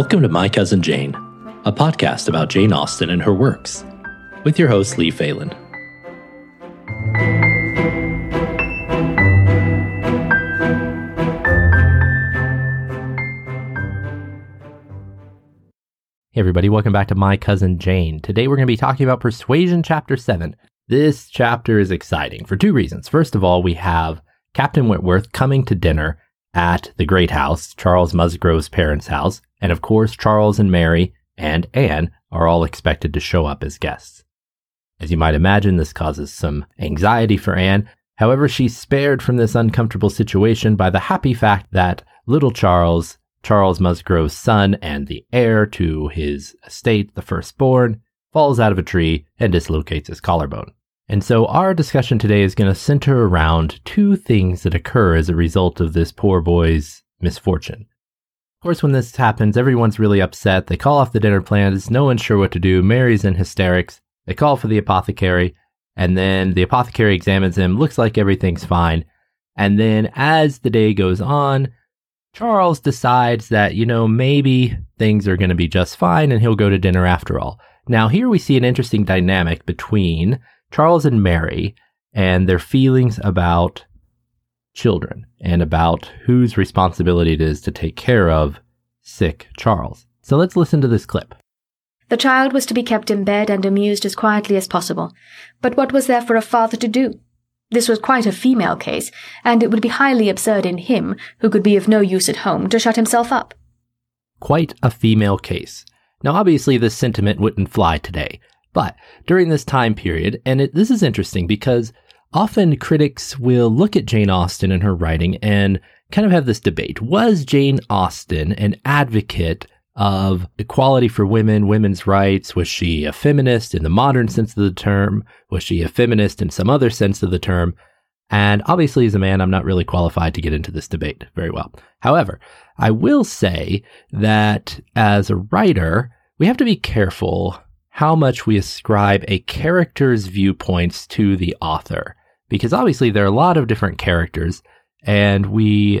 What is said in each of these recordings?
Welcome to My Cousin Jane, a podcast about Jane Austen and her works, with your host Lee Phelan. Hey everybody, welcome back to My Cousin Jane. Today we're going to be talking about Persuasion Chapter 7. This chapter is exciting for two reasons. First of all, we have Captain Wentworth coming to dinner at the Great House, Charles Musgrove's parents' house, and of course, Charles and Mary and Anne are all expected to show up as guests. As you might imagine, this causes some anxiety for Anne. However, she's spared from this uncomfortable situation by the happy fact that little Charles, Charles Musgrove's son and the heir to his estate, the firstborn, falls out of a tree and dislocates his collarbone. And so our discussion today is going to center around two things that occur as a result of this poor boy's misfortune. Of course, when this happens, everyone's really upset. They call off the dinner plans. No one's sure what to do. Mary's in hysterics. They call for the apothecary, and then the apothecary examines him. Looks like everything's fine. And then as the day goes on, Charles decides that, you know, maybe things are going to be just fine and he'll go to dinner after all. Now, here we see an interesting dynamic between Charles and Mary and their feelings about children and about whose responsibility it is to take care of sick Charles. So let's listen to this clip. The child was to be kept in bed and amused as quietly as possible. But what was there for a father to do? This was quite a female case, and it would be highly absurd in him, who could be of no use at home, to shut himself up. Quite a female case. Now, obviously, this sentiment wouldn't fly today, but during this time period, and it, this is interesting because often critics will look at Jane Austen and her writing and kind of have this debate. Was Jane Austen an advocate of equality for women, women's rights? Was she a feminist in the modern sense of the term? Was she a feminist in some other sense of the term? And obviously, as a man, I'm not really qualified to get into this debate very well. However, I will say that as a writer, we have to be careful how much we ascribe a character's viewpoints to the author because obviously there are a lot of different characters, and we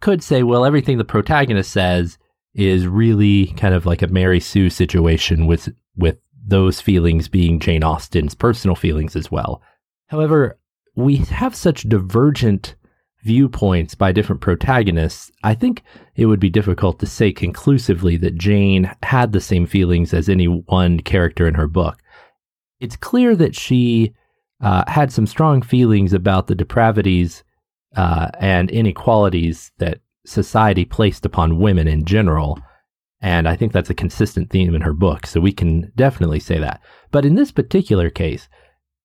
could say, well, everything the protagonist says is really kind of like a Mary Sue situation with with those feelings being Jane Austen's personal feelings as well. However, we have such divergent viewpoints by different protagonists, I think it would be difficult to say conclusively that Jane had the same feelings as any one character in her book. It's clear that she uh, had some strong feelings about the depravities uh, and inequalities that society placed upon women in general. And I think that's a consistent theme in her book. So we can definitely say that. But in this particular case,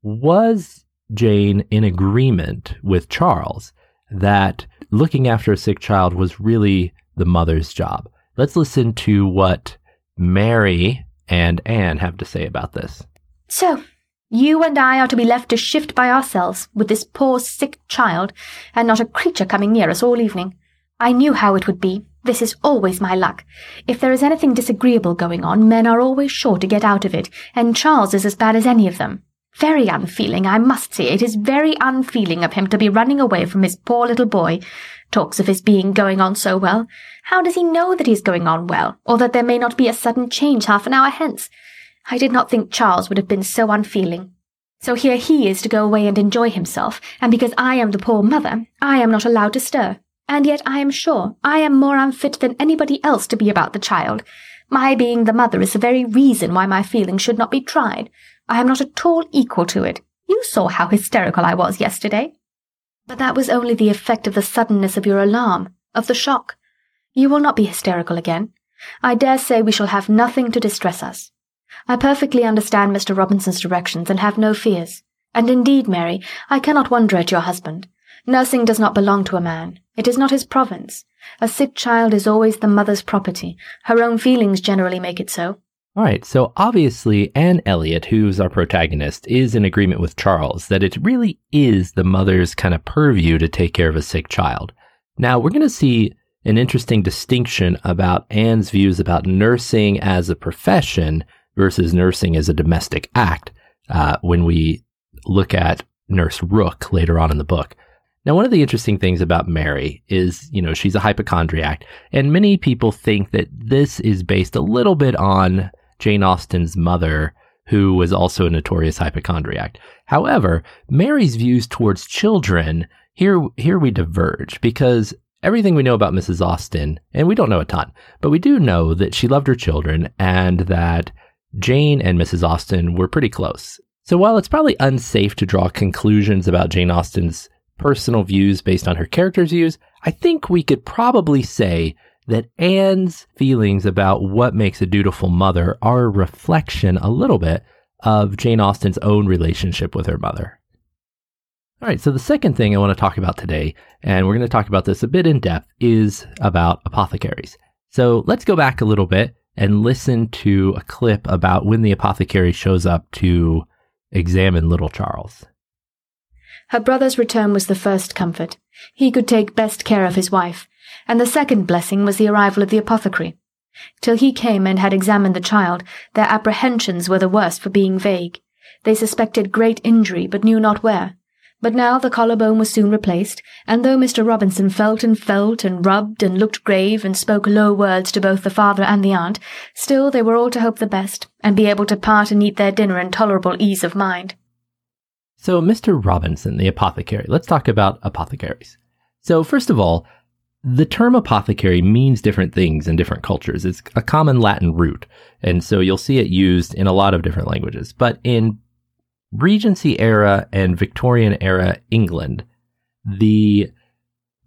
was Jane in agreement with Charles that looking after a sick child was really the mother's job? Let's listen to what Mary and Anne have to say about this. So, you and I are to be left to shift by ourselves with this poor sick child, and not a creature coming near us all evening. I knew how it would be. This is always my luck. If there is anything disagreeable going on, men are always sure to get out of it, and Charles is as bad as any of them. Very unfeeling, I must say. It is very unfeeling of him to be running away from his poor little boy. Talks of his being going on so well. How does he know that he is going on well, or that there may not be a sudden change half an hour hence? I did not think Charles would have been so unfeeling. So here he is to go away and enjoy himself, and because I am the poor mother, I am not allowed to stir. And yet I am sure I am more unfit than anybody else to be about the child. My being the mother is the very reason why my feelings should not be tried. I am not at all equal to it. You saw how hysterical I was yesterday. But that was only the effect of the suddenness of your alarm, of the shock. You will not be hysterical again. I dare say we shall have nothing to distress us. I perfectly understand Mr. Robinson's directions and have no fears. And indeed, Mary, I cannot wonder at your husband. Nursing does not belong to a man. It is not his province. A sick child is always the mother's property. Her own feelings generally make it so. All right, so obviously Anne Elliot, who's our protagonist, is in agreement with Charles that it really is the mother's kind of purview to take care of a sick child. Now, we're going to see an interesting distinction about Anne's views about nursing as a profession versus nursing as a domestic act uh, when we look at Nurse Rooke later on in the book. Now, one of the interesting things about Mary is, you know, she's a hypochondriac, and many people think that this is based a little bit on Jane Austen's mother, who was also a notorious hypochondriac. However, Mary's views towards children here here we diverge because everything we know about Mrs. Austen, and we don't know a ton, but we do know that she loved her children and that Jane and Mrs. Austen were pretty close. So while it's probably unsafe to draw conclusions about Jane Austen's personal views based on her character's views, I think we could probably say that Anne's feelings about what makes a dutiful mother are a reflection a little bit of Jane Austen's own relationship with her mother. All right, so the second thing I want to talk about today, and we're going to talk about this a bit in depth, is about apothecaries. So let's go back a little bit and listen to a clip about when the apothecary shows up to examine little Charles. Her brother's return was the first comfort. He could take best care of his wife, and the second blessing was the arrival of the apothecary. Till he came and had examined the child, their apprehensions were the worse for being vague. They suspected great injury, but knew not where. But now the collarbone was soon replaced, and though Mr. Robinson felt and felt and rubbed and looked grave and spoke low words to both the father and the aunt, still they were all to hope the best, and be able to part and eat their dinner in tolerable ease of mind. So, Mr. Robinson, the apothecary, let's talk about apothecaries. So, first of all, the term apothecary means different things in different cultures. It's a common Latin root, and so you'll see it used in a lot of different languages. But in Regency era and Victorian era England, the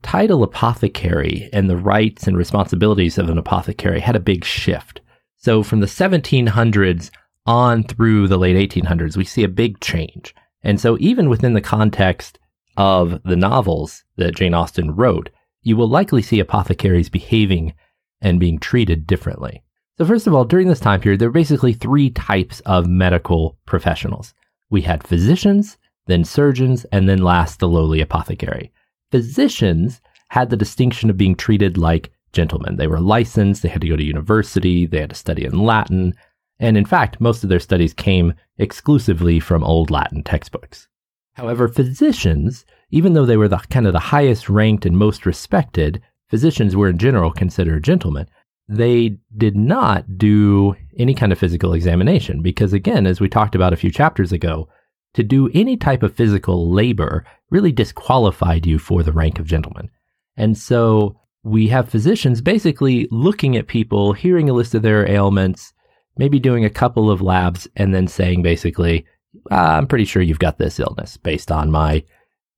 title apothecary and the rights and responsibilities of an apothecary had a big shift. So, from the 1700s on through the late 1800s, we see a big change. And so, even within the context of the novels that Jane Austen wrote, you will likely see apothecaries behaving and being treated differently. So, first of all, during this time period, there were basically three types of medical professionals. We had physicians, then surgeons, and then last the lowly apothecary. Physicians had the distinction of being treated like gentlemen. They were licensed, they had to go to university, they had to study in Latin, and in fact, most of their studies came exclusively from old Latin textbooks. However, physicians, even though they were the kind of the highest ranked and most respected, physicians were in general considered gentlemen. They did not do any kind of physical examination because, again, as we talked about a few chapters ago, to do any type of physical labor really disqualified you for the rank of gentleman. And so we have physicians basically looking at people, hearing a list of their ailments, maybe doing a couple of labs and then saying basically, ah, I'm pretty sure you've got this illness based on my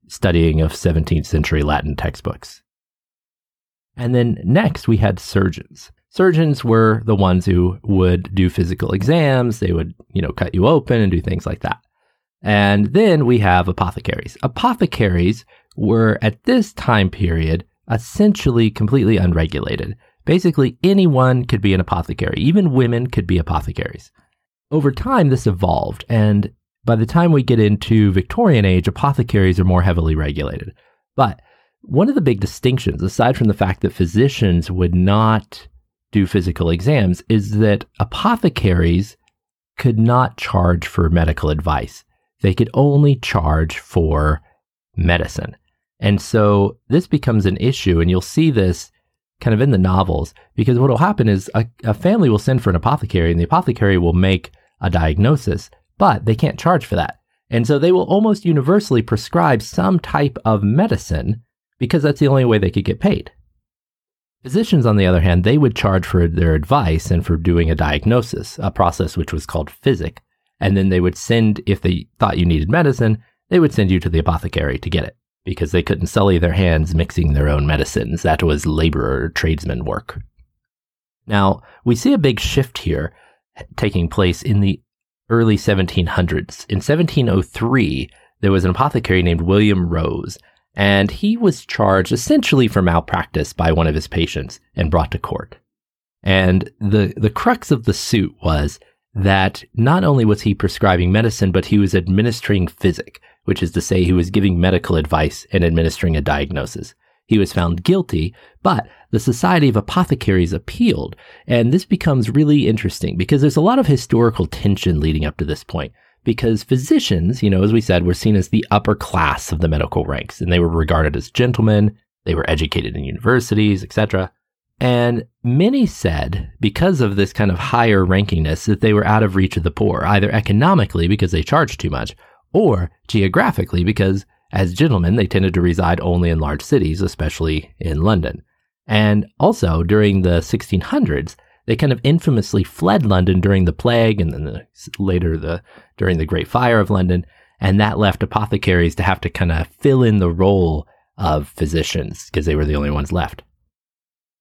studying of 17th century Latin textbooks. And then next we had surgeons. Surgeons were the ones who would do physical exams. They would, you know, cut you open and do things like that. And then we have apothecaries. Apothecaries were at this time period essentially completely unregulated. Basically, anyone could be an apothecary. Even women could be apothecaries. Over time, this evolved, and by the time we get into Victorian age, apothecaries are more heavily regulated. But one of the big distinctions, aside from the fact that physicians would not do physical exams, is that apothecaries could not charge for medical advice. They could only charge for medicine. And so this becomes an issue, and you'll see this kind of in the novels, because what will happen is a, a family will send for an apothecary, and the apothecary will make a diagnosis, but they can't charge for that. And so they will almost universally prescribe some type of medicine because that's the only way they could get paid. Physicians, on the other hand, they would charge for their advice and for doing a diagnosis, a process which was called physic. And then they would send, if they thought you needed medicine, they would send you to the apothecary to get it because they couldn't sully their hands mixing their own medicines. That was laborer tradesman work. Now, we see a big shift here taking place in the early 1700s. In 1703, there was an apothecary named William Rose, and he was charged essentially for malpractice by one of his patients and brought to court. And the, the crux of the suit was that not only was he prescribing medicine, but he was administering physic, which is to say he was giving medical advice and administering a diagnosis. He was found guilty, but the Society of Apothecaries appealed. And this becomes really interesting because there's a lot of historical tension leading up to this point because physicians, you know, as we said, were seen as the upper class of the medical ranks, and they were regarded as gentlemen. They were educated in universities, etc. And many said, because of this kind of higher rankingness, that they were out of reach of the poor, either economically because they charged too much, or geographically because, as gentlemen, they tended to reside only in large cities, especially in London. And also, during the 1600s, they kind of infamously fled London during the plague and then the, later the during the Great Fire of London, and that left apothecaries to have to kind of fill in the role of physicians because they were the only ones left.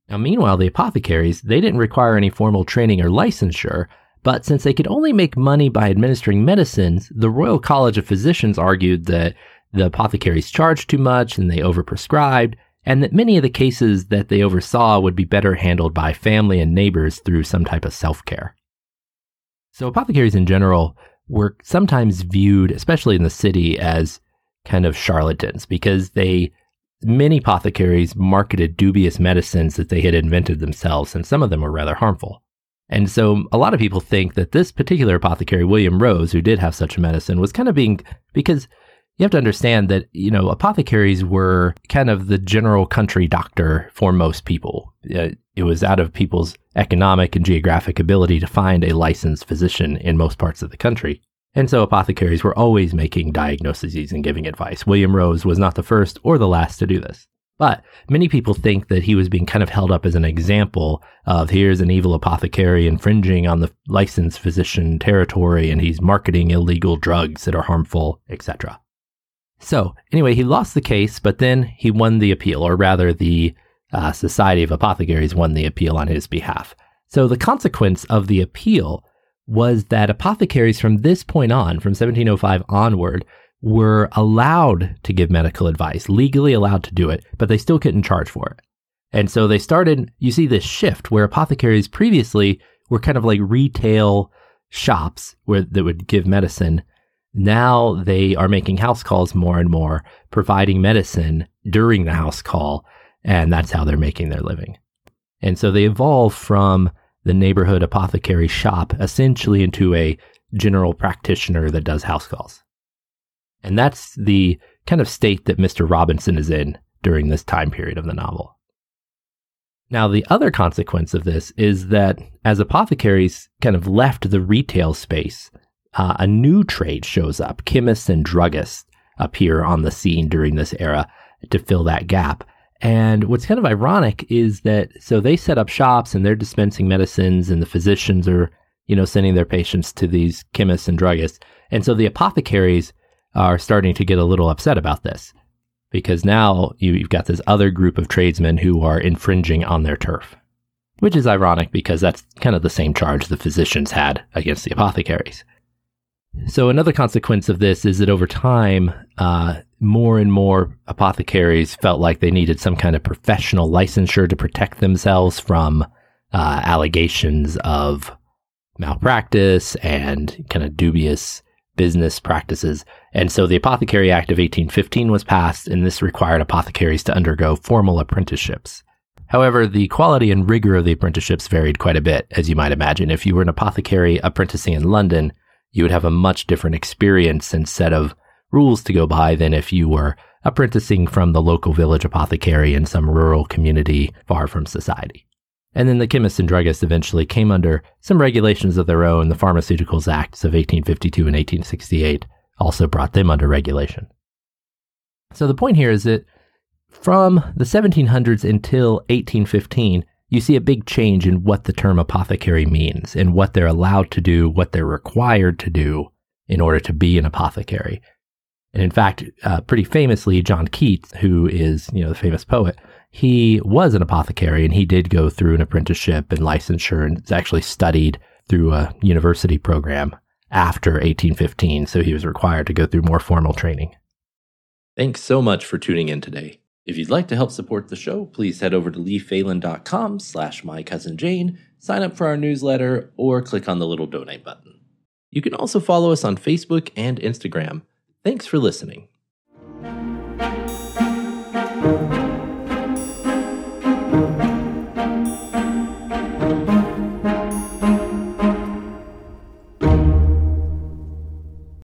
Now, meanwhile, the apothecaries, they didn't require any formal training or licensure, but since they could only make money by administering medicines, the Royal College of Physicians argued that the apothecaries charged too much and they overprescribed, and that many of the cases that they oversaw would be better handled by family and neighbors through some type of self care. So, apothecaries in general were sometimes viewed, especially in the city, as kind of charlatans because they, many apothecaries marketed dubious medicines that they had invented themselves, and some of them were rather harmful. And so a lot of people think that this particular apothecary, William Rose, who did have such a medicine, was kind of being, because you have to understand that, you know, apothecaries were kind of the general country doctor for most people. Uh, it was out of people's economic and geographic ability to find a licensed physician in most parts of the country. And so apothecaries were always making diagnoses and giving advice. William Rose was not the first or the last to do this. But many people think that he was being kind of held up as an example of here's an evil apothecary infringing on the licensed physician territory and he's marketing illegal drugs that are harmful, etc. So, anyway, he lost the case, but then he won the appeal, or rather, the uh, Society of Apothecaries won the appeal on his behalf. So, the consequence of the appeal was that apothecaries from this point on, from 1705 onward, were allowed to give medical advice, legally allowed to do it, but they still couldn't charge for it. And so they started, you see this shift where apothecaries previously were kind of like retail shops where that would give medicine now they are making house calls more and more, providing medicine during the house call, and that's how they're making their living. And so they evolve from the neighborhood apothecary shop essentially into a general practitioner that does house calls. And that's the kind of state that Mr. Robinson is in during this time period of the novel. Now, the other consequence of this is that as apothecaries kind of left the retail space uh, a new trade shows up. Chemists and druggists appear on the scene during this era to fill that gap. And what's kind of ironic is that so they set up shops and they're dispensing medicines, and the physicians are, you know, sending their patients to these chemists and druggists. And so the apothecaries are starting to get a little upset about this because now you, you've got this other group of tradesmen who are infringing on their turf, which is ironic because that's kind of the same charge the physicians had against the apothecaries. So another consequence of this is that over time, uh, more and more apothecaries felt like they needed some kind of professional licensure to protect themselves from uh, allegations of malpractice and kind of dubious business practices. And so the Apothecary Act of 1815 was passed, and this required apothecaries to undergo formal apprenticeships. However, the quality and rigor of the apprenticeships varied quite a bit, as you might imagine. If you were an apothecary apprenticing in London, you would have a much different experience and set of rules to go by than if you were apprenticing from the local village apothecary in some rural community far from society. And then the chemists and druggists eventually came under some regulations of their own. The Pharmaceuticals Acts of 1852 and 1868 also brought them under regulation. So the point here is that from the 1700s until 1815, you see a big change in what the term apothecary means and what they're allowed to do, what they're required to do in order to be an apothecary. And in fact, uh, pretty famously, John Keats, who is you know the famous poet, he was an apothecary and he did go through an apprenticeship and licensure and actually studied through a university program after 1815. So he was required to go through more formal training. Thanks so much for tuning in today. If you'd like to help support the show, please head over to leephalen.com slash mycousinjane, sign up for our newsletter, or click on the little donate button. You can also follow us on Facebook and Instagram. Thanks for listening.